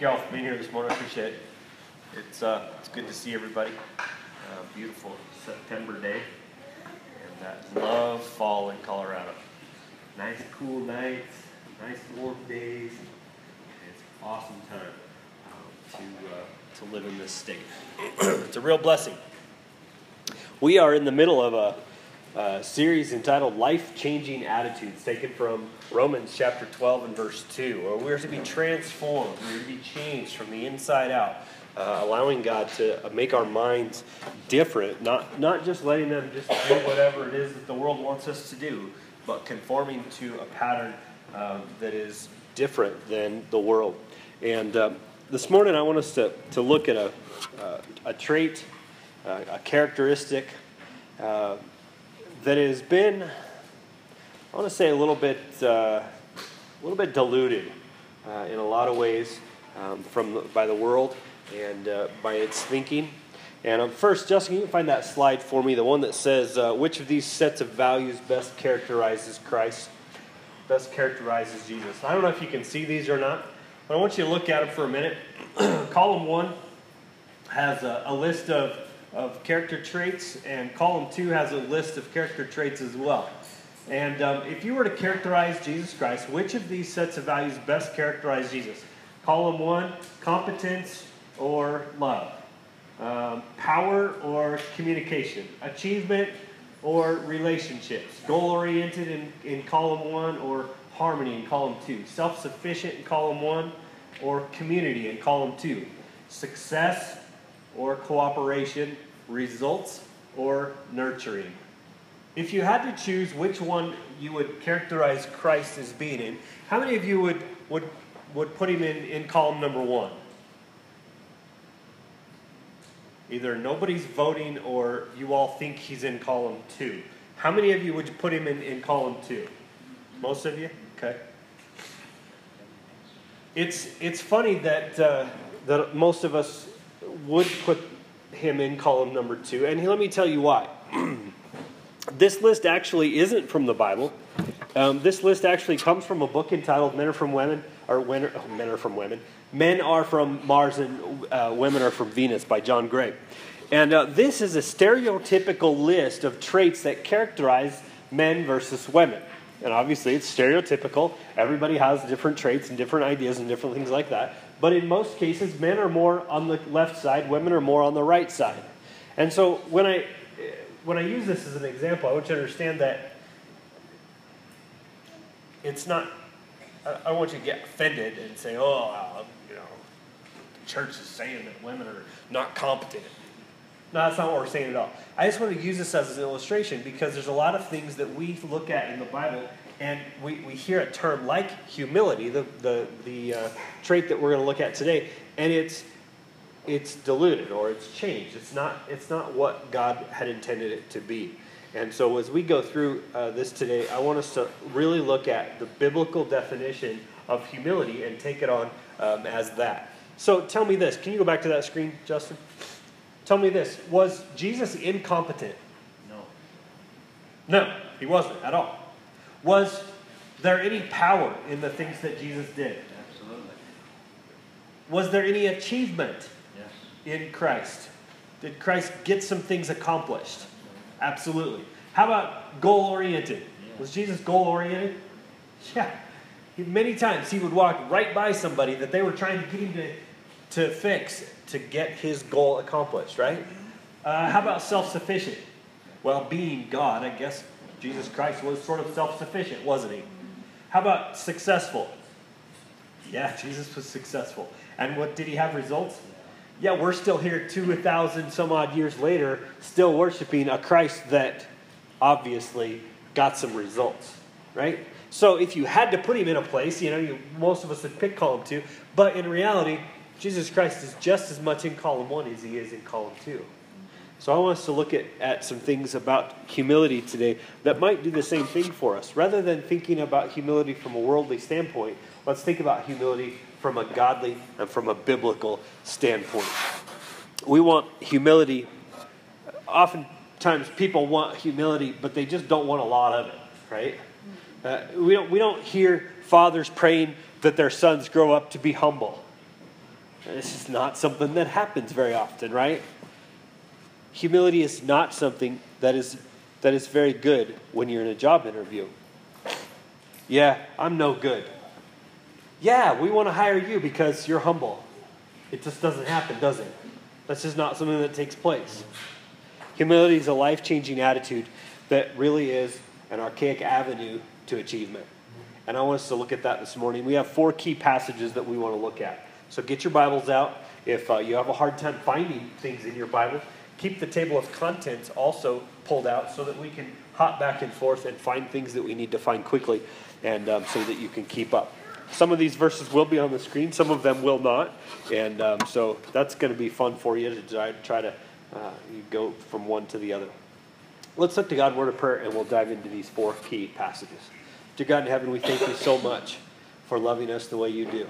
thank you all for being here this morning. I appreciate it. It's, uh, it's good to see everybody. Uh, beautiful September day. And that love fall in Colorado. Nice cool nights, nice warm days. It's awesome time um, to, uh, to live in this state. it's a real blessing. We are in the middle of a uh, series entitled Life Changing Attitudes, taken from Romans chapter 12 and verse 2, where we're to be transformed, we're to be changed from the inside out, uh, allowing God to uh, make our minds different, not, not just letting them just do whatever it is that the world wants us to do, but conforming to a pattern um, that is different than the world. And um, this morning, I want us to, to look at a, uh, a trait, uh, a characteristic uh, that has been, I want to say, a little bit, uh, a little bit diluted uh, in a lot of ways um, from the, by the world and uh, by its thinking. And um, first, Justin, you can find that slide for me, the one that says uh, which of these sets of values best characterizes Christ, best characterizes Jesus. I don't know if you can see these or not, but I want you to look at them for a minute. Column one has a, a list of of character traits, and column two has a list of character traits as well. And um, if you were to characterize Jesus Christ, which of these sets of values best characterize Jesus? Column one, competence or love, um, power or communication, achievement or relationships, goal oriented in, in column one or harmony in column two, self sufficient in column one or community in column two, success or cooperation, results or nurturing. If you had to choose which one you would characterize Christ as being in, how many of you would, would, would put him in, in column number one? Either nobody's voting or you all think he's in column two. How many of you would put him in, in column two? Most of you? Okay. It's, it's funny that, uh, that most of us would put him in column number two, and let me tell you why. this list actually isn't from the Bible. Um, this list actually comes from a book entitled "Men Are From Women," or "Men Are, oh, Men are From Women." Men are from Mars and uh, women are from Venus by John Gray. And uh, this is a stereotypical list of traits that characterize men versus women. And obviously, it's stereotypical. Everybody has different traits and different ideas and different things like that. But in most cases, men are more on the left side, women are more on the right side. And so when I, when I use this as an example, I want you to understand that it's not, I don't want you to get offended and say, oh, you know, the church is saying that women are not competent. No, that's not what we're saying at all. I just want to use this as an illustration because there's a lot of things that we look at in the Bible and we, we hear a term like humility, the, the, the uh, trait that we're going to look at today, and it's, it's diluted or it's changed. It's not, it's not what God had intended it to be. And so as we go through uh, this today, I want us to really look at the biblical definition of humility and take it on um, as that. So tell me this. Can you go back to that screen, Justin? Tell me this. Was Jesus incompetent? No. No, he wasn't at all. Was there any power in the things that Jesus did? Absolutely. Was there any achievement Yes. in Christ? Did Christ get some things accomplished? Absolutely. How about goal oriented? Was Jesus goal oriented? Yeah. He, many times he would walk right by somebody that they were trying to get him to, to fix to get his goal accomplished, right? Uh, how about self sufficient? Well, being God, I guess Jesus Christ was sort of self sufficient, wasn't he? How about successful? Yeah, Jesus was successful. And what did he have results? Yeah, we're still here 2,000 some odd years later, still worshiping a Christ that obviously got some results, right? So if you had to put him in a place, you know, you, most of us would pick column two, but in reality, Jesus Christ is just as much in column one as he is in column two. So I want us to look at, at some things about humility today that might do the same thing for us. Rather than thinking about humility from a worldly standpoint, let's think about humility from a godly and from a biblical standpoint. We want humility. Oftentimes, people want humility, but they just don't want a lot of it, right? Uh, we, don't, we don't hear fathers praying that their sons grow up to be humble. This is not something that happens very often, right? Humility is not something that is, that is very good when you're in a job interview. Yeah, I'm no good. Yeah, we want to hire you because you're humble. It just doesn't happen, does it? That's just not something that takes place. Humility is a life changing attitude that really is an archaic avenue to achievement. And I want us to look at that this morning. We have four key passages that we want to look at. So get your Bibles out. If uh, you have a hard time finding things in your Bible, keep the table of contents also pulled out so that we can hop back and forth and find things that we need to find quickly and um, so that you can keep up. Some of these verses will be on the screen, some of them will not. And um, so that's going to be fun for you to try, to uh, go from one to the other. Let's look to God, word of prayer, and we'll dive into these four key passages. Dear God in heaven, we thank you so much for loving us the way you do.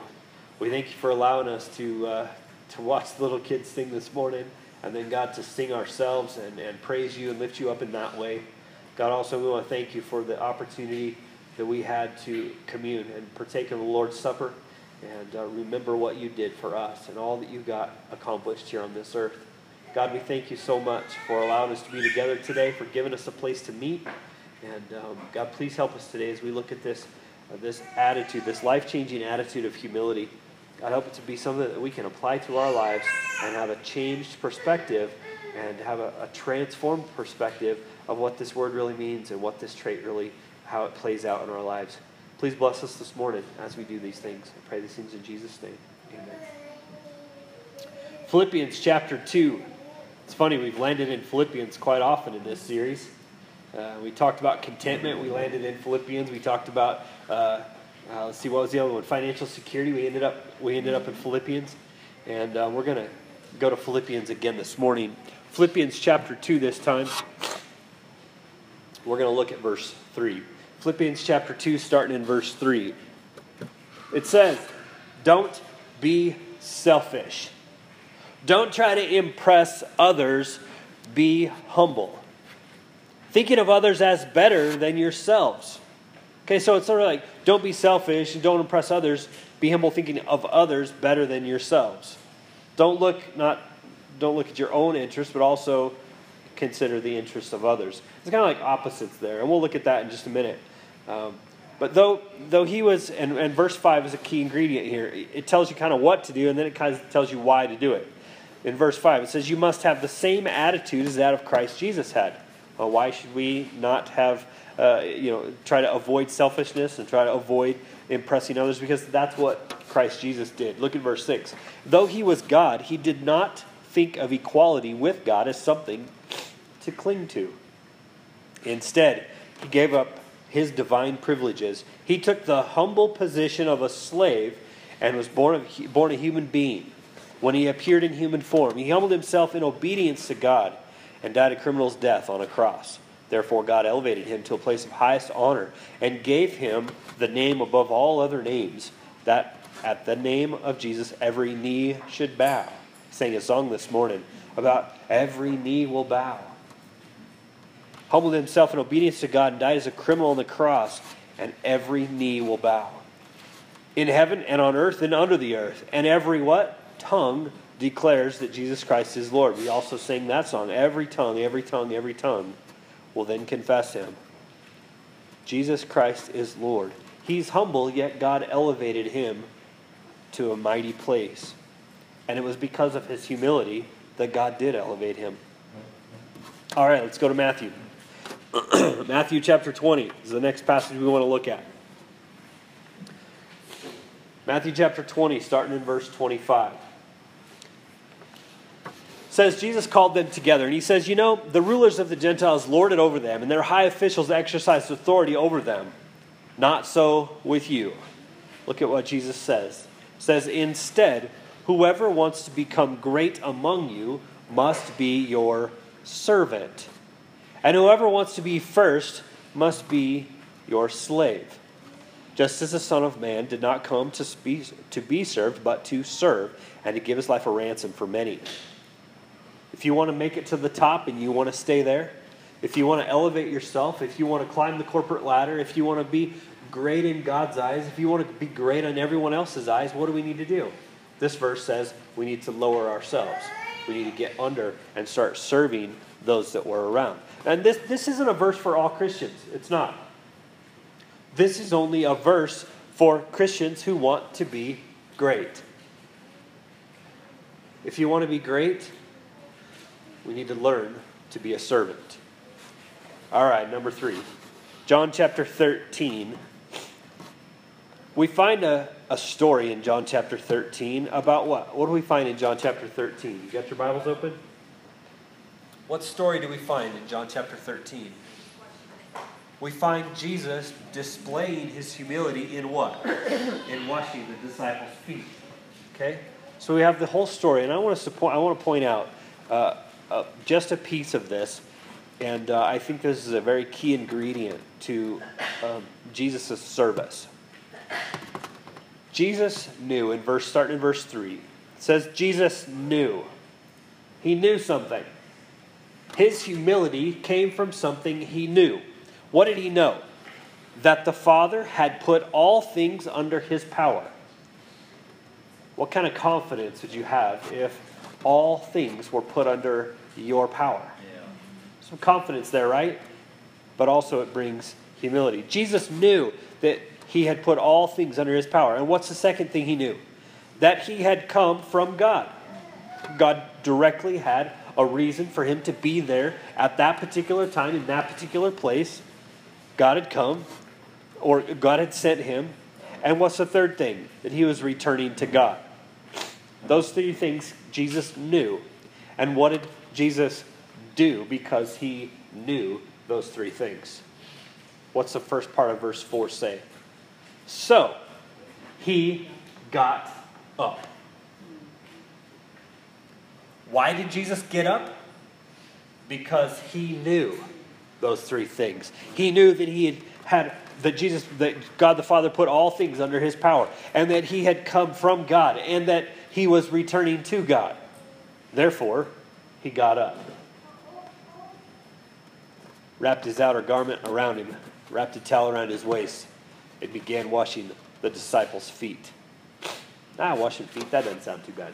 We thank you for allowing us to, uh, to watch the little kids sing this morning, and then, God, to sing ourselves and, and praise you and lift you up in that way. God, also, we want to thank you for the opportunity that we had to commune and partake of the Lord's Supper and uh, remember what you did for us and all that you got accomplished here on this earth. God, we thank you so much for allowing us to be together today, for giving us a place to meet. And um, God, please help us today as we look at this, uh, this attitude, this life changing attitude of humility. God, help it to be something that we can apply to our lives and have a changed perspective and have a, a transformed perspective of what this word really means and what this trait really how it plays out in our lives. Please bless us this morning as we do these things. I pray these things in Jesus' name. Amen. Philippians chapter 2. It's funny, we've landed in Philippians quite often in this series. Uh, we talked about contentment. We landed in Philippians. We talked about, uh, uh, let's see, what was the other one? Financial security. We ended up, we ended up in Philippians. And uh, we're going to go to Philippians again this morning. Philippians chapter 2 this time. We're going to look at verse 3. Philippians chapter 2, starting in verse 3. It says, Don't be selfish. Don't try to impress others. Be humble. Thinking of others as better than yourselves. Okay, so it's sort of like don't be selfish and don't impress others. Be humble, thinking of others better than yourselves. Don't look not don't look at your own interests, but also consider the interests of others. It's kind of like opposites there, and we'll look at that in just a minute. Um, but though, though he was, and, and verse 5 is a key ingredient here, it tells you kind of what to do, and then it kind of tells you why to do it. In verse 5, it says, You must have the same attitude as that of Christ Jesus had. Well, why should we not have, uh, you know, try to avoid selfishness and try to avoid impressing others? Because that's what Christ Jesus did. Look at verse 6. Though he was God, he did not think of equality with God as something to cling to. Instead, he gave up his divine privileges. He took the humble position of a slave and was born, of, born a human being. When he appeared in human form, he humbled himself in obedience to God and died a criminal's death on a cross. Therefore, God elevated him to a place of highest honor and gave him the name above all other names, that at the name of Jesus every knee should bow. sang a song this morning about every knee will bow humbled himself in obedience to God, and died as a criminal on the cross, and every knee will bow. In heaven and on earth and under the earth, and every what? Tongue declares that Jesus Christ is Lord. We also sing that song. Every tongue, every tongue, every tongue will then confess him. Jesus Christ is Lord. He's humble, yet God elevated him to a mighty place. And it was because of his humility that God did elevate him. All right, let's go to Matthew. Matthew chapter 20 is the next passage we want to look at. Matthew chapter 20, starting in verse 25. Says Jesus called them together, and he says, You know, the rulers of the Gentiles lord it over them, and their high officials exercise authority over them. Not so with you. Look at what Jesus says. Says, Instead, whoever wants to become great among you must be your servant and whoever wants to be first must be your slave. Just as the Son of Man did not come to be, to be served, but to serve, and to give his life a ransom for many. If you want to make it to the top and you want to stay there, if you want to elevate yourself, if you want to climb the corporate ladder, if you want to be great in God's eyes, if you want to be great in everyone else's eyes, what do we need to do? This verse says we need to lower ourselves. We need to get under and start serving those that we're around. And this, this isn't a verse for all Christians. It's not. This is only a verse for Christians who want to be great. If you want to be great, we need to learn to be a servant. All right, number three. John chapter 13. We find a, a story in John chapter 13 about what? What do we find in John chapter 13? You got your Bibles open? What story do we find in John chapter 13? We find Jesus displaying his humility in what? in washing the disciples' feet. Okay? So we have the whole story, and I want to, support, I want to point out uh, uh, just a piece of this, and uh, I think this is a very key ingredient to um, Jesus' service. Jesus knew in verse starting in verse 3. It says Jesus knew. He knew something. His humility came from something he knew. What did he know? That the Father had put all things under his power. What kind of confidence would you have if all things were put under your power? Yeah. Some confidence there, right? But also it brings humility. Jesus knew that he had put all things under his power. And what's the second thing he knew? That he had come from God. God directly had a reason for him to be there at that particular time, in that particular place. God had come, or God had sent him. And what's the third thing? That he was returning to God. Those three things Jesus knew. And what did Jesus do because he knew those three things? What's the first part of verse 4 say? So, he got up. Why did Jesus get up? Because he knew those three things. He knew that he had had that Jesus that God the Father put all things under his power and that he had come from God and that he was returning to God. Therefore, he got up. Wrapped his outer garment around him, wrapped a towel around his waist, and began washing the disciples' feet. Ah, washing feet, that doesn't sound too bad.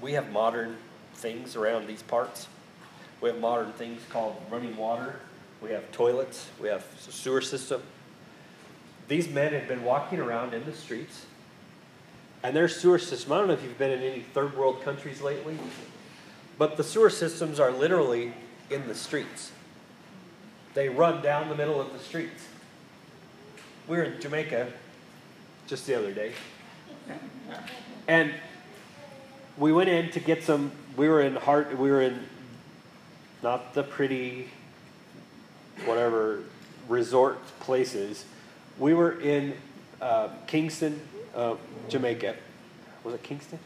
We have modern things around these parts. We have modern things called running water. We have toilets. We have a sewer system. These men had been walking around in the streets, and their sewer system. I don't know if you've been in any third world countries lately, but the sewer systems are literally in the streets. They run down the middle of the streets. We were in Jamaica just the other day. And we went in to get some we were in heart we were in not the pretty whatever resort places. We were in uh, Kingston, uh, Jamaica. Was it Kingston?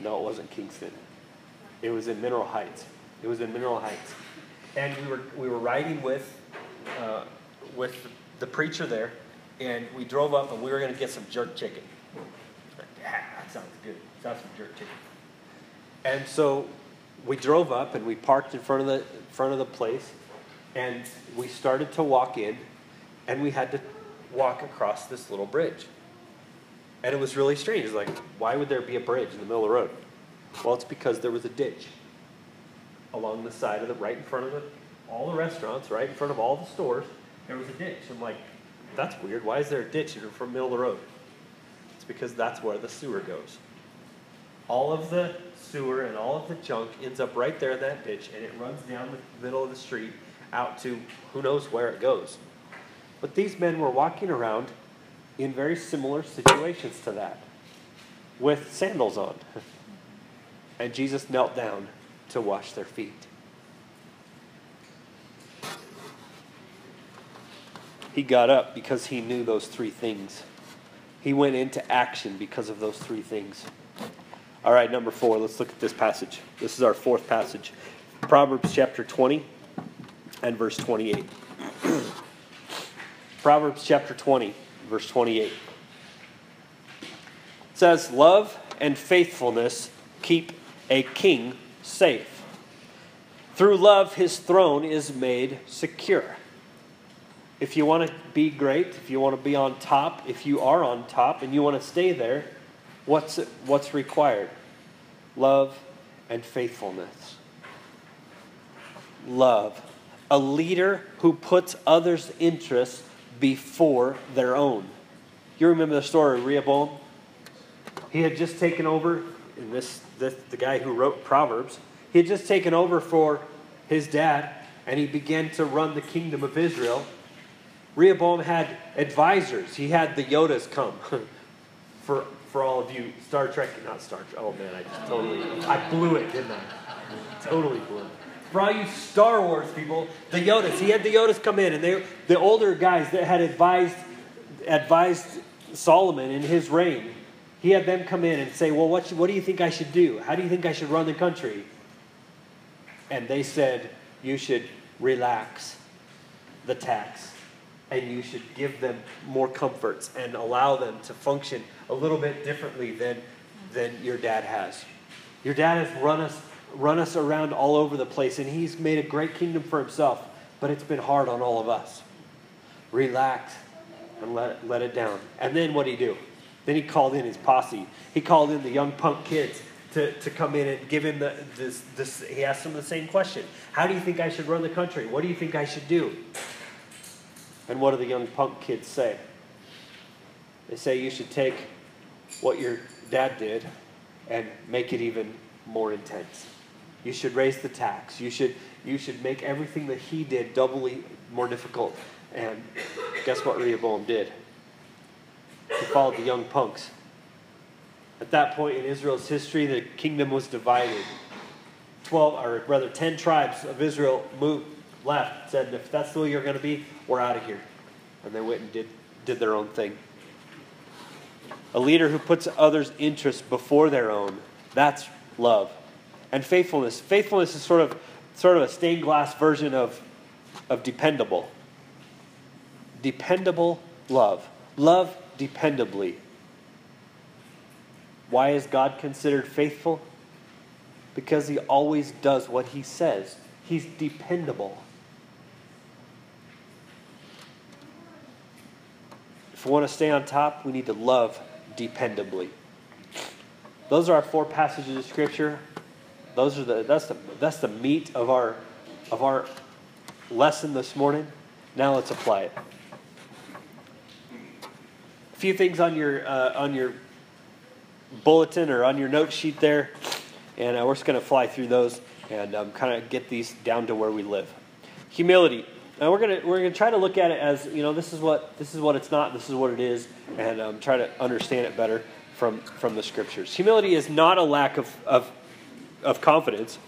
No, it wasn't Kingston. It was in Mineral Heights. It was in Mineral Heights and we were we were riding with uh, with the preacher there, and we drove up and we were going to get some jerk chicken. Yeah, that sounds good. Sounds some jerk chicken. And so we drove up and we parked in front of the front of the place, and we started to walk in, and we had to walk across this little bridge. And it was really strange. Like, why would there be a bridge in the middle of the road? Well, it's because there was a ditch along the side of the, right in front of the, all the restaurants, right in front of all the stores, there was a ditch. I'm like, that's weird. Why is there a ditch in the middle of the road? It's because that's where the sewer goes. All of the sewer and all of the junk ends up right there in that ditch, and it runs down the middle of the street out to who knows where it goes. But these men were walking around in very similar situations to that, with sandals on. And Jesus knelt down to wash their feet. He got up because he knew those three things. He went into action because of those three things. All right, number four, let's look at this passage. This is our fourth passage Proverbs chapter 20 and verse 28. Proverbs chapter 20, verse 28. It says, Love and faithfulness keep a king safe. Through love, his throne is made secure. if you want to be great, if you want to be on top, if you are on top and you want to stay there, what's, what's required? Love and faithfulness. Love. A leader who puts others' interests before their own. You remember the story of Rehoboam? He had just taken over, and this, this the guy who wrote Proverbs, he had just taken over for his dad, and he began to run the kingdom of Israel. Rehoboam had advisors. He had the Yodas come. for for all of you Star Trek, not Star Trek. Oh man, I just totally, I blew it, didn't I? Totally blew it. For all you Star Wars people, the Yodas. He had the Yodas come in, and they, the older guys that had advised, advised Solomon in his reign. He had them come in and say, "Well, what, what do you think I should do? How do you think I should run the country?" And they said, "You should relax the tax." and you should give them more comforts and allow them to function a little bit differently than, than your dad has. Your dad has run us, run us around all over the place, and he's made a great kingdom for himself, but it's been hard on all of us. Relax and let it, let it down. And then what did he do? Then he called in his posse. He called in the young punk kids to, to come in and give him the, this, this. He asked them the same question How do you think I should run the country? What do you think I should do? And what do the young punk kids say? They say you should take what your dad did and make it even more intense. You should raise the tax. You should, you should make everything that he did doubly more difficult. And guess what Rehoboam did? He followed the young punks. At that point in Israel's history, the kingdom was divided. 12, or rather 10 tribes of Israel moved, left, said, if that's the way you're going to be, we're out of here. And they went and did, did their own thing. A leader who puts others' interests before their own, that's love. And faithfulness. Faithfulness is sort of, sort of a stained glass version of, of dependable. Dependable love. Love dependably. Why is God considered faithful? Because he always does what he says. He's dependable. If we want to stay on top, we need to love dependably. Those are our four passages of scripture. Those are the that's the that's the meat of our of our lesson this morning. Now let's apply it. A few things on your uh, on your bulletin or on your note sheet there, and uh, we're just going to fly through those and um, kind of get these down to where we live. Humility. Now we're gonna we're gonna try to look at it as you know this is what this is what it's not this is what it is and um, try to understand it better from from the scriptures. Humility is not a lack of, of of confidence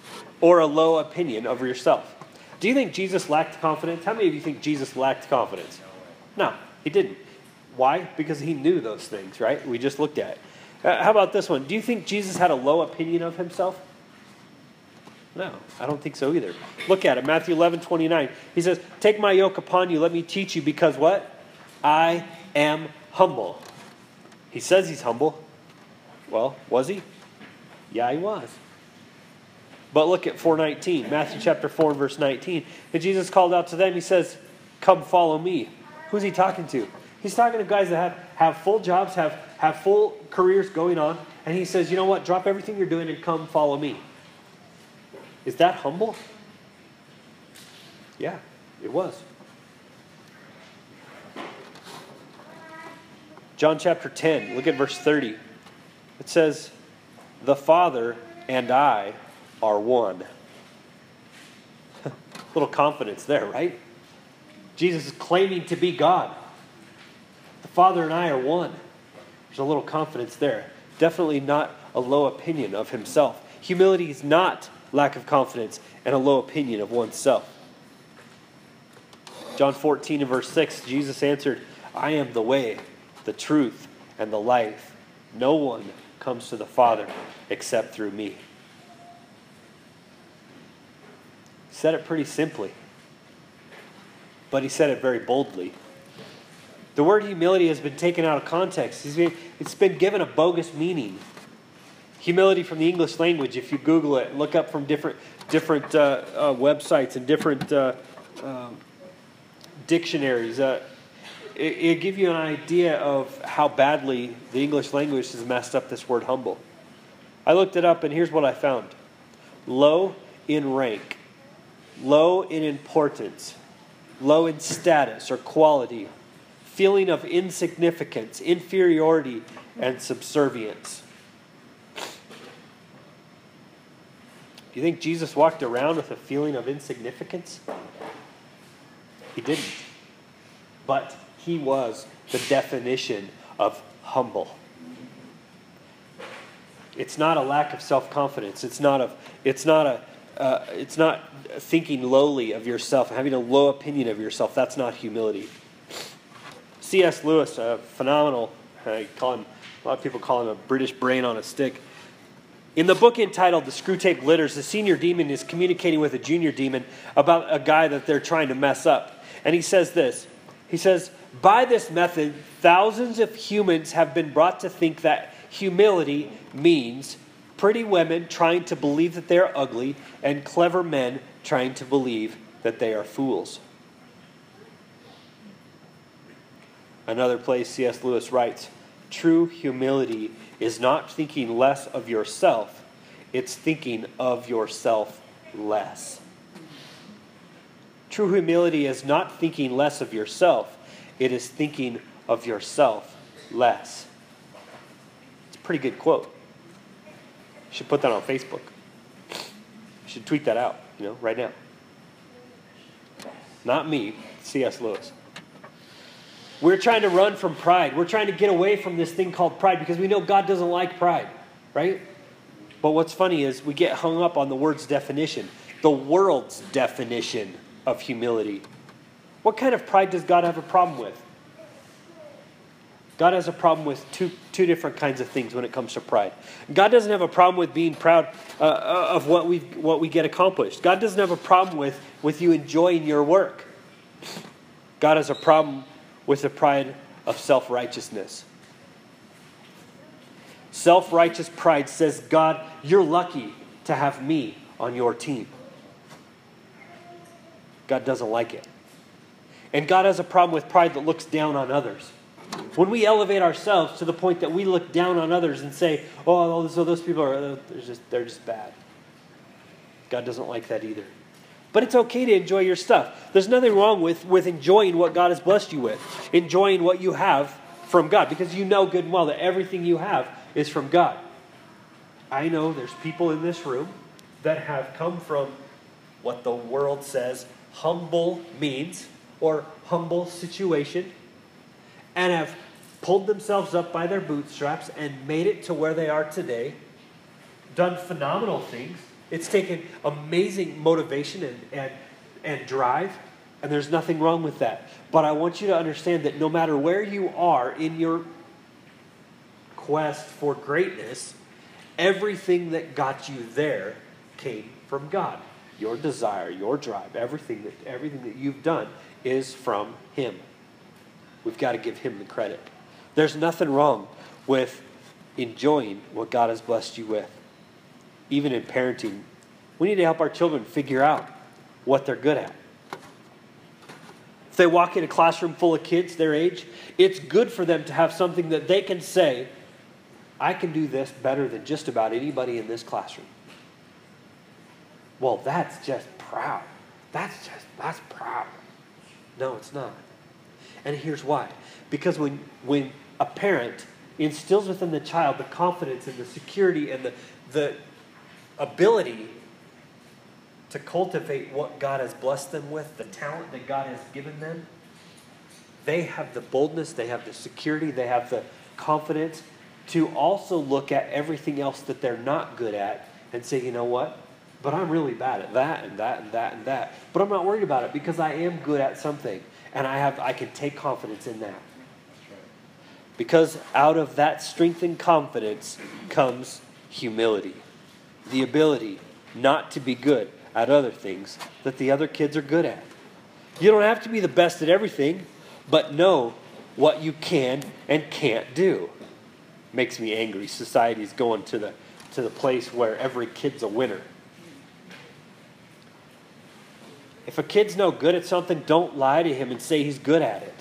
or a low opinion of yourself. Do you think Jesus lacked confidence? How many of you think Jesus lacked confidence? No, he didn't. Why? Because he knew those things, right? We just looked at. Uh, how about this one? Do you think Jesus had a low opinion of himself? No, I don't think so either. Look at it, Matthew 11, 29. He says, Take my yoke upon you, let me teach you, because what? I am humble. He says he's humble. Well, was he? Yeah, he was. But look at 419, Matthew chapter 4 and verse 19. And Jesus called out to them, he says, Come follow me. Who's he talking to? He's talking to guys that have, have full jobs, have, have full careers going on, and he says, You know what? Drop everything you're doing and come follow me. Is that humble? Yeah, it was. John chapter 10, look at verse 30. It says, The Father and I are one. little confidence there, right? Jesus is claiming to be God. The Father and I are one. There's a little confidence there. Definitely not a low opinion of himself. Humility is not lack of confidence, and a low opinion of oneself. John 14 and verse 6, Jesus answered, I am the way, the truth, and the life. No one comes to the Father except through me. He said it pretty simply, but he said it very boldly. The word humility has been taken out of context. It's been given a bogus meaning. Humility from the English language, if you Google it, look up from different, different uh, uh, websites and different uh, um, dictionaries. Uh, it, it give you an idea of how badly the English language has messed up this word humble. I looked it up, and here's what I found low in rank, low in importance, low in status or quality, feeling of insignificance, inferiority, and subservience. Do you think Jesus walked around with a feeling of insignificance? He didn't. But he was the definition of humble. It's not a lack of self-confidence. It's not a it's not a uh, it's not thinking lowly of yourself, having a low opinion of yourself. That's not humility. C.S. Lewis, a phenomenal, I call him, a lot of people call him a British brain on a stick. In the book entitled The Screwtape Letters, the senior demon is communicating with a junior demon about a guy that they're trying to mess up. And he says this He says, By this method, thousands of humans have been brought to think that humility means pretty women trying to believe that they are ugly, and clever men trying to believe that they are fools. Another place, C.S. Lewis writes True humility is not thinking less of yourself, it's thinking of yourself less. True humility is not thinking less of yourself, it is thinking of yourself less. It's a pretty good quote. You should put that on Facebook. You should tweet that out, you know, right now. Not me, C.S. Lewis. We're trying to run from pride. We're trying to get away from this thing called pride because we know God doesn't like pride, right? But what's funny is we get hung up on the word's definition, the world's definition of humility. What kind of pride does God have a problem with? God has a problem with two, two different kinds of things when it comes to pride. God doesn't have a problem with being proud uh, uh of what we, what we get accomplished. God doesn't have a problem with, with you enjoying your work. God has a problem with the pride of self righteousness. Self righteous pride says, God, you're lucky to have me on your team. God doesn't like it. And God has a problem with pride that looks down on others. When we elevate ourselves to the point that we look down on others and say, oh, oh so those people are uh, they're just, they're just bad. God doesn't like that either. But it's okay to enjoy your stuff. There's nothing wrong with, with enjoying what God has blessed you with, enjoying what you have from God, because you know good and well that everything you have is from God. I know there's people in this room that have come from what the world says humble means or humble situation and have pulled themselves up by their bootstraps and made it to where they are today, done phenomenal things. It's taken amazing motivation and, and, and drive, and there's nothing wrong with that. But I want you to understand that no matter where you are in your quest for greatness, everything that got you there came from God. Your desire, your drive, everything that everything that you've done is from him. We've got to give him the credit. There's nothing wrong with enjoying what God has blessed you with. Even in parenting, we need to help our children figure out what they're good at. If they walk in a classroom full of kids their age, it's good for them to have something that they can say, I can do this better than just about anybody in this classroom. Well, that's just proud. That's just, that's proud. No, it's not. And here's why. Because when, when a parent instills within the child the confidence and the security and the, the ability to cultivate what God has blessed them with, the talent that God has given them, they have the boldness, they have the security, they have the confidence to also look at everything else that they're not good at and say, you know what? But I'm really bad at that and that and that and that. But I'm not worried about it because I am good at something and I have I can take confidence in that. Because out of that strength and confidence comes humility. The ability not to be good at other things that the other kids are good at. You don't have to be the best at everything, but know what you can and can't do. Makes me angry. Society's going to the to the place where every kid's a winner. If a kid's no good at something, don't lie to him and say he's good at it.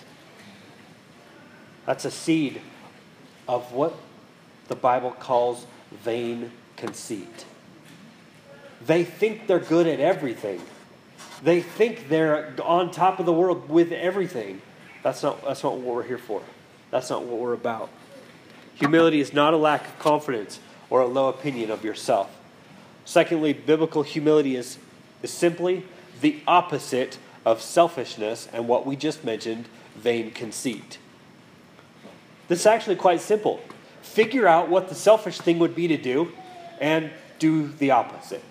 That's a seed of what the Bible calls vain conceit. They think they're good at everything. They think they're on top of the world with everything. That's not, that's not what we're here for. That's not what we're about. Humility is not a lack of confidence or a low opinion of yourself. Secondly, biblical humility is, is simply the opposite of selfishness and what we just mentioned, vain conceit. This is actually quite simple. Figure out what the selfish thing would be to do and do the opposite.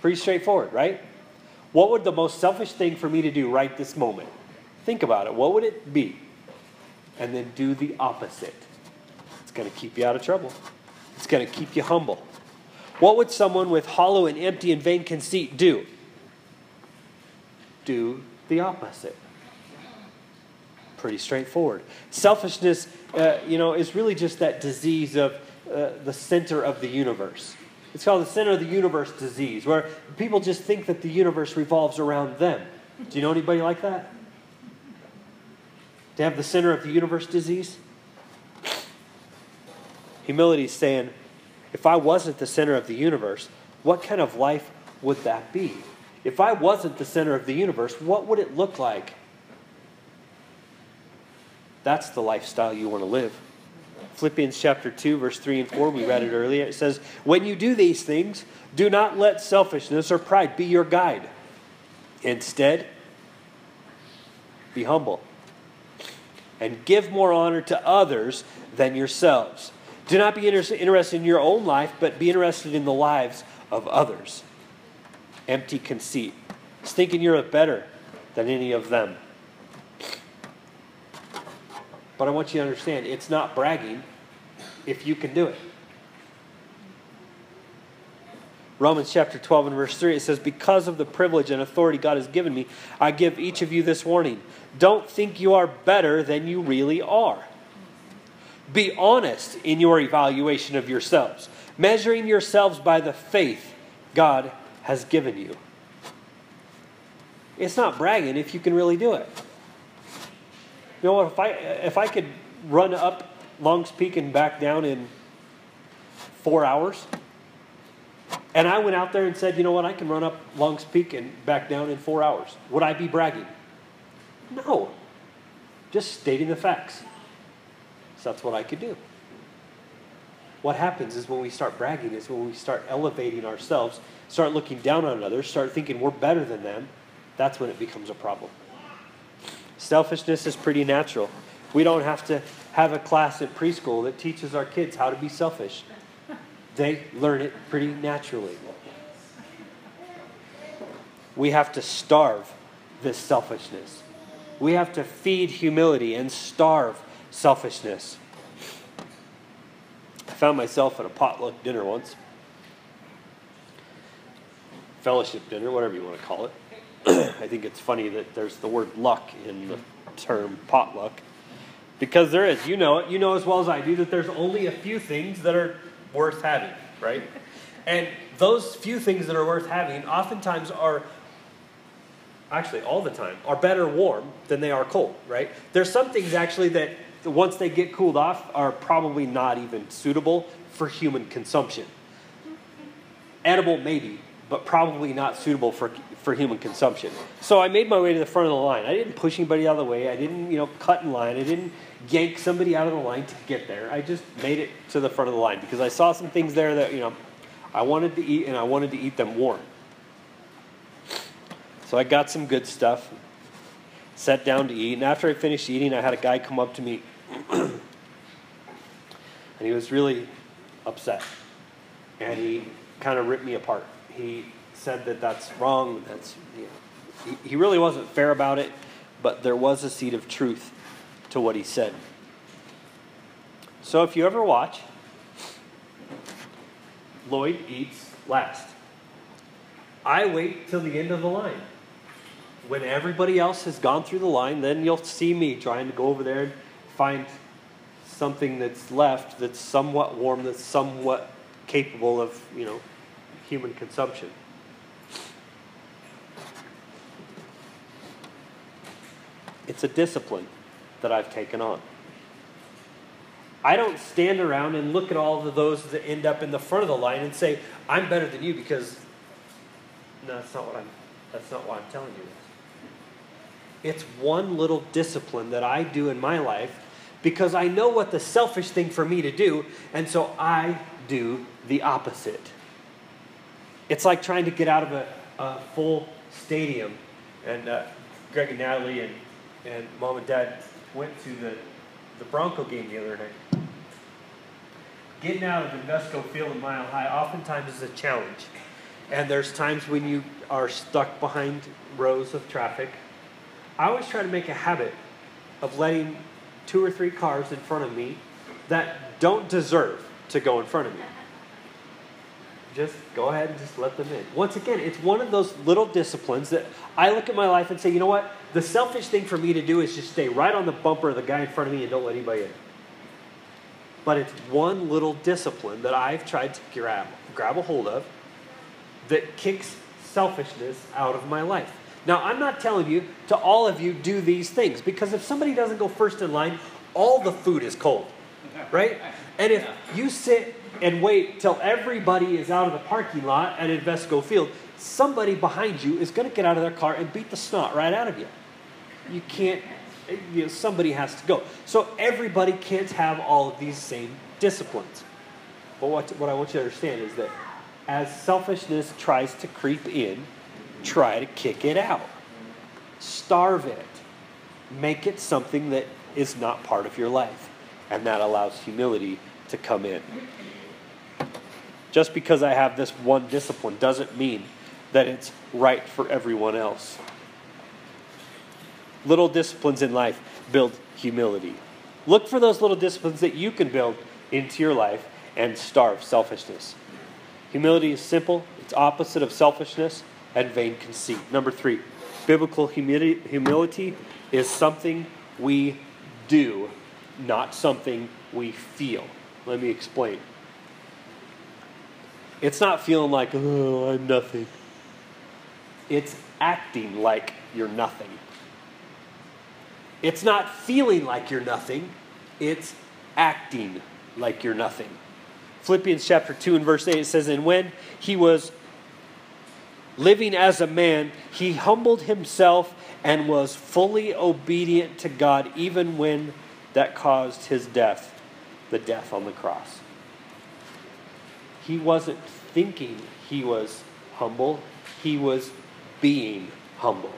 Pretty straightforward, right? What would the most selfish thing for me to do right this moment? Think about it. What would it be? And then do the opposite. It's going to keep you out of trouble, it's going to keep you humble. What would someone with hollow and empty and vain conceit do? Do the opposite. Pretty straightforward. Selfishness, uh, you know, is really just that disease of uh, the center of the universe. It's called the center of the universe disease, where people just think that the universe revolves around them. Do you know anybody like that? To have the center of the universe disease? Humility is saying, if I wasn't the center of the universe, what kind of life would that be? If I wasn't the center of the universe, what would it look like? That's the lifestyle you want to live. Philippians chapter 2, verse 3 and 4, we read it earlier. It says, When you do these things, do not let selfishness or pride be your guide. Instead, be humble and give more honor to others than yourselves. Do not be inter- interested in your own life, but be interested in the lives of others. Empty conceit. It's thinking you're better than any of them. But I want you to understand it's not bragging if you can do it. Romans chapter 12 and verse 3, it says, Because of the privilege and authority God has given me, I give each of you this warning. Don't think you are better than you really are. Be honest in your evaluation of yourselves, measuring yourselves by the faith God has given you. It's not bragging if you can really do it. You know what? If I if I could run up Longs Peak and back down in four hours, and I went out there and said, you know what, I can run up Longs Peak and back down in four hours, would I be bragging? No. Just stating the facts. So that's what I could do. What happens is when we start bragging, is when we start elevating ourselves, start looking down on others, start thinking we're better than them, that's when it becomes a problem. Selfishness is pretty natural. We don't have to have a class at preschool that teaches our kids how to be selfish. They learn it pretty naturally. We have to starve this selfishness. We have to feed humility and starve selfishness. I found myself at a potluck dinner once. Fellowship dinner, whatever you want to call it. I think it's funny that there's the word luck in the term potluck. Because there is. You know it. You know as well as I do that there's only a few things that are worth having, right? And those few things that are worth having oftentimes are actually all the time are better warm than they are cold, right? There's some things actually that once they get cooled off are probably not even suitable for human consumption. Edible maybe, but probably not suitable for for human consumption. So I made my way to the front of the line. I didn't push anybody out of the way. I didn't, you know, cut in line. I didn't yank somebody out of the line to get there. I just made it to the front of the line because I saw some things there that, you know, I wanted to eat and I wanted to eat them warm. So I got some good stuff, sat down to eat, and after I finished eating, I had a guy come up to me and he was really upset. And he kind of ripped me apart. He said that that's wrong. That's he, he really wasn't fair about it, but there was a seed of truth to what he said. So if you ever watch, Lloyd eats last. I wait till the end of the line. When everybody else has gone through the line, then you'll see me trying to go over there and find something that's left that's somewhat warm, that's somewhat capable of, you know, human consumption. It's a discipline that I've taken on. I don't stand around and look at all of those that end up in the front of the line and say, I'm better than you because no, that's not what I'm that's not what I'm telling you. It's one little discipline that I do in my life because I know what the selfish thing for me to do, and so I do the opposite. It's like trying to get out of a, a full stadium. And uh, Greg and Natalie and, and mom and dad went to the, the Bronco game the other night. Getting out of Invesco Field and Mile High oftentimes is a challenge. And there's times when you are stuck behind rows of traffic. I always try to make a habit of letting two or three cars in front of me that don't deserve to go in front of me. Just go ahead and just let them in. Once again, it's one of those little disciplines that I look at my life and say, you know what? The selfish thing for me to do is just stay right on the bumper of the guy in front of me and don't let anybody in. But it's one little discipline that I've tried to grab, grab a hold of that kicks selfishness out of my life. Now, I'm not telling you to all of you do these things because if somebody doesn't go first in line, all the food is cold, right? And if you sit and wait till everybody is out of the parking lot at Invesco Field, somebody behind you is going to get out of their car and beat the snot right out of you. You can't, you know, somebody has to go. So everybody can't have all of these same disciplines. But what, what I want you to understand is that as selfishness tries to creep in, try to kick it out. Starve it. Make it something that is not part of your life. And that allows humility to come in. Just because I have this one discipline doesn't mean that it's right for everyone else. Little disciplines in life build humility. Look for those little disciplines that you can build into your life and starve selfishness. Humility is simple, it's opposite of selfishness and vain conceit. Number three, biblical humility, humility is something we do, not something we feel. Let me explain. It's not feeling like, oh, I'm nothing. It's acting like you're nothing. It's not feeling like you're nothing, it's acting like you're nothing. Philippians chapter 2 and verse 8 it says, And when he was living as a man, he humbled himself and was fully obedient to God, even when that caused his death, the death on the cross. He wasn't thinking he was humble, he was being humble.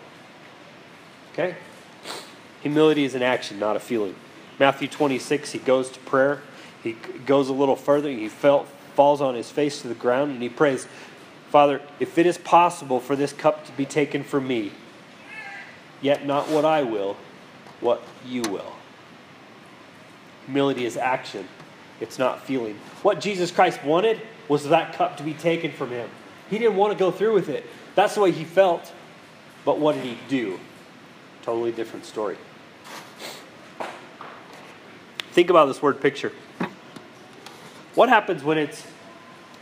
Okay? Humility is an action, not a feeling. Matthew 26, he goes to prayer. He goes a little further. He fell, falls on his face to the ground and he prays, Father, if it is possible for this cup to be taken from me, yet not what I will, what you will. Humility is action, it's not feeling. What Jesus Christ wanted was that cup to be taken from him. He didn't want to go through with it. That's the way he felt. But what did he do? Totally different story. Think about this word picture. What happens when it's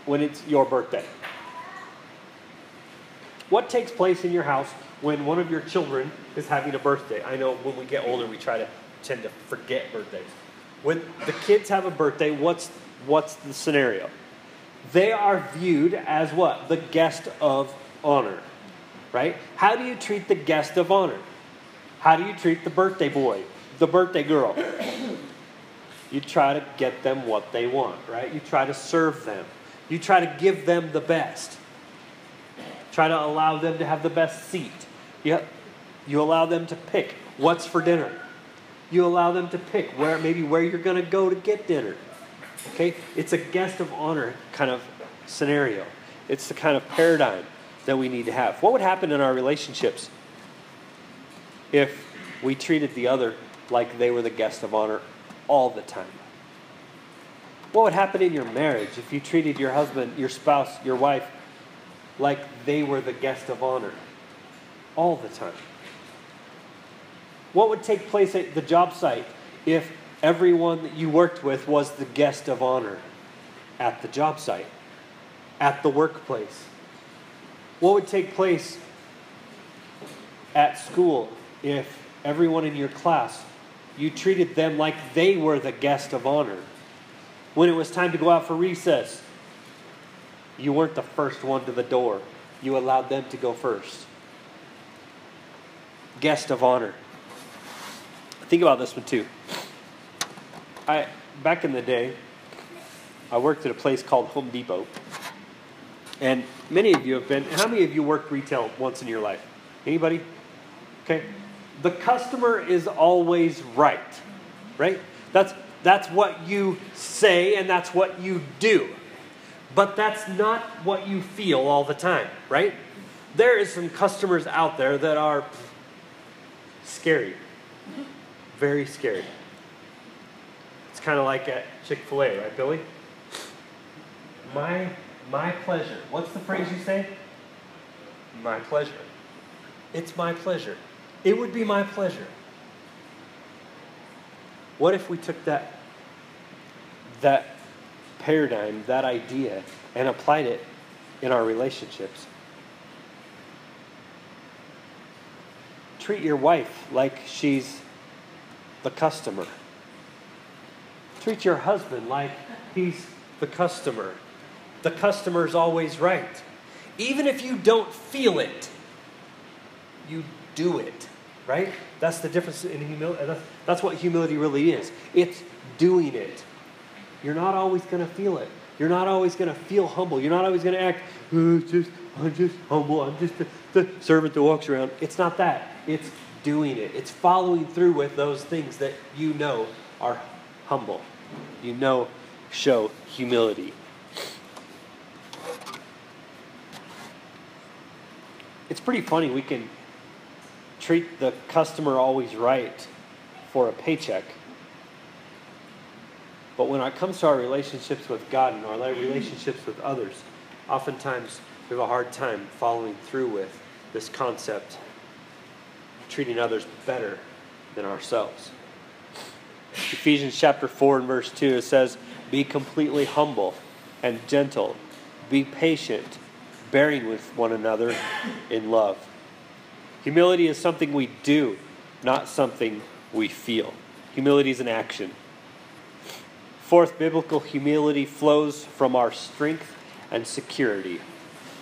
when it's your birthday? What takes place in your house when one of your children is having a birthday? I know when we get older we try to tend to forget birthdays. When the kids have a birthday, what's what's the scenario? They are viewed as what? The guest of honor. Right? How do you treat the guest of honor? How do you treat the birthday boy, the birthday girl? You try to get them what they want, right? You try to serve them. You try to give them the best. Try to allow them to have the best seat. You, you allow them to pick what's for dinner. You allow them to pick where maybe where you're going to go to get dinner. Okay? It's a guest of honor kind of scenario. It's the kind of paradigm that we need to have. What would happen in our relationships if we treated the other like they were the guest of honor all the time? What would happen in your marriage if you treated your husband, your spouse, your wife like they were the guest of honor all the time? What would take place at the job site if everyone that you worked with was the guest of honor at the job site, at the workplace? What would take place at school if everyone in your class, you treated them like they were the guest of honor. When it was time to go out for recess, you weren't the first one to the door. You allowed them to go first. Guest of honor. Think about this one too. I back in the day, I worked at a place called Home Depot. And many of you have been how many of you worked retail once in your life? Anybody? Okay. The customer is always right. Right? That's that's what you say and that's what you do. But that's not what you feel all the time, right? There is some customers out there that are scary. Very scary. It's kind of like at Chick-fil-A, right, Billy? My my pleasure. What's the phrase you say? My pleasure. It's my pleasure. It would be my pleasure. What if we took that that paradigm, that idea, and applied it in our relationships? Treat your wife like she's the customer. Treat your husband like he's the customer. The customer's always right. Even if you don't feel it, you do it, right? That's the difference in humility. That's, that's what humility really is. It's doing it. You're not always going to feel it. You're not always going to feel humble. You're not always going to act, oh, just, I'm just humble. I'm just the, the servant that walks around. It's not that. It's doing it. It's following through with those things that you know are humble. You know show humility. It's pretty funny. We can treat the customer always right for a paycheck. But when it comes to our relationships with God and our relationships with others, oftentimes we have a hard time following through with this concept, of treating others better than ourselves. Ephesians chapter 4 and verse 2, it says, Be completely humble and gentle, be patient bearing with one another in love. Humility is something we do, not something we feel. Humility is an action. Fourth, biblical humility flows from our strength and security.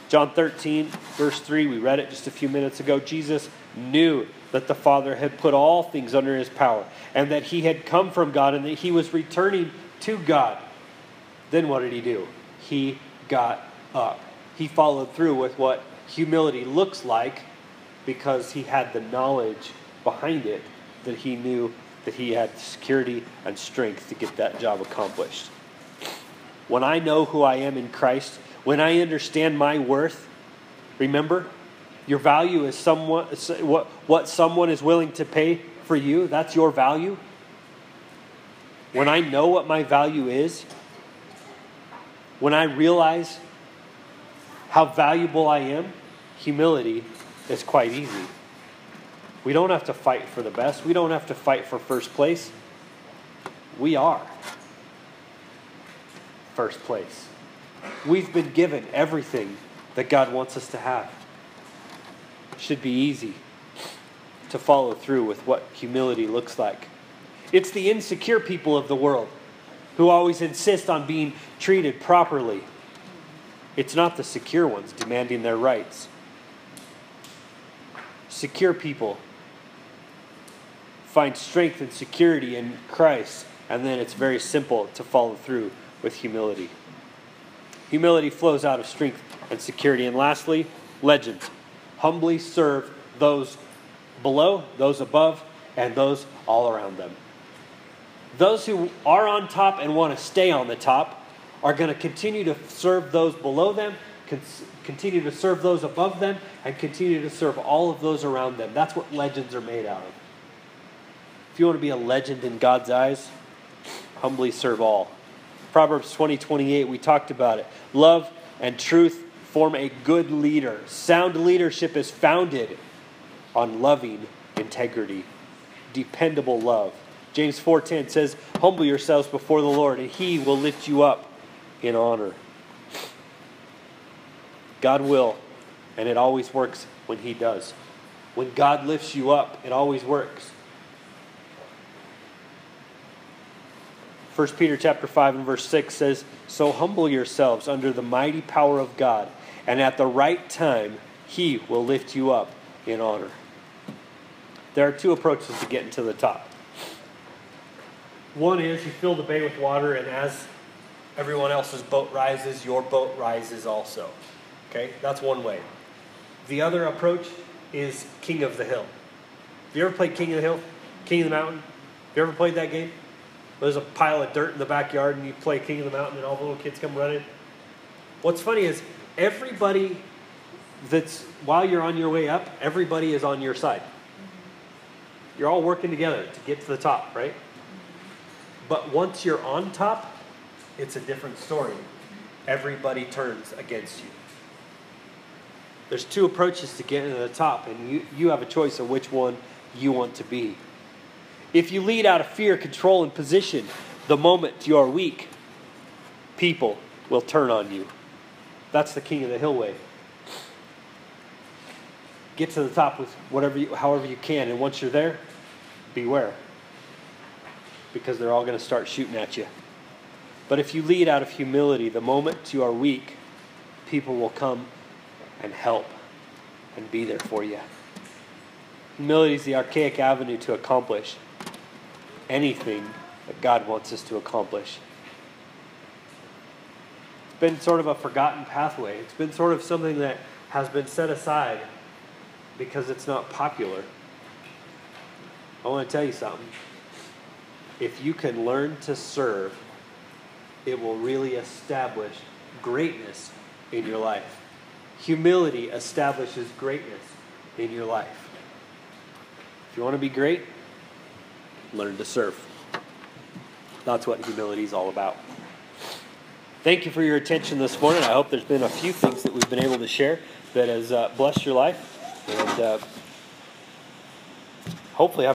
John 13, verse 3, we read it just a few minutes ago. Jesus knew that the Father had put all things under his power and that he had come from God and that he was returning to God. Then what did he do? He got up he followed through with what humility looks like because he had the knowledge behind it that he knew that he had security and strength to get that job accomplished. When I know who I am in Christ, when I understand my worth, remember, your value is someone, what, what someone is willing to pay for you. That's your value. When I know what my value is, when I realize how valuable I am, humility is quite easy. We don't have to fight for the best, we don't have to fight for first place. We are first place. We've been given everything that God wants us to have. It should be easy to follow through with what humility looks like. It's the insecure people of the world who always insist on being treated properly it's not the secure ones demanding their rights. Secure people find strength and security in Christ, and then it's very simple to follow through with humility. Humility flows out of strength and security. And lastly, legends. Humbly serve those below, those above, and those all around them. Those who are on top and want to stay on the top are going to continue to serve those below them, continue to serve those above them, and continue to serve all of those around them. That's what legends are made out of. If you want to be a legend in God's eyes, humbly serve all. Proverbs 20 28, we talked about it. Love and truth form a good leader. Sound leadership is founded on loving integrity, dependable love. James 4:10 says, "Humble yourselves before the Lord, and he will lift you up in honor. God will, and it always works when He does. When God lifts you up, it always works. 1 Peter chapter 5 and verse 6 says, "So humble yourselves under the mighty power of God, and at the right time he will lift you up in honor." There are two approaches to getting to the top. One is you fill the bay with water, and as everyone else's boat rises, your boat rises also. Okay? That's one way. The other approach is King of the Hill. Have you ever played King of the Hill? King of the Mountain? Have you ever played that game? There's a pile of dirt in the backyard and you play King of the Mountain and all the little kids come running. What's funny is everybody that's, while you're on your way up, everybody is on your side. Mm-hmm. You're all working together to get to the top, right? Mm-hmm. But once you're on top, it's a different story. Everybody turns against you. There's two approaches to getting to the top, and you, you have a choice of which one you want to be. If you lead out of fear, control, and position, the moment you are weak, people will turn on you. That's the king of the hill way. Get to the top with whatever you, however you can, and once you're there, beware. Because they're all going to start shooting at you. But if you lead out of humility, the moment you are weak, people will come and help and be there for you. Humility is the archaic avenue to accomplish anything that God wants us to accomplish. It's been sort of a forgotten pathway. It's been sort of something that has been set aside because it's not popular. I want to tell you something. If you can learn to serve, it will really establish greatness in your life. Humility establishes greatness in your life. If you want to be great, learn to serve. That's what humility is all about. Thank you for your attention this morning. I hope there's been a few things that we've been able to share that has uh, blessed your life. And uh, hopefully,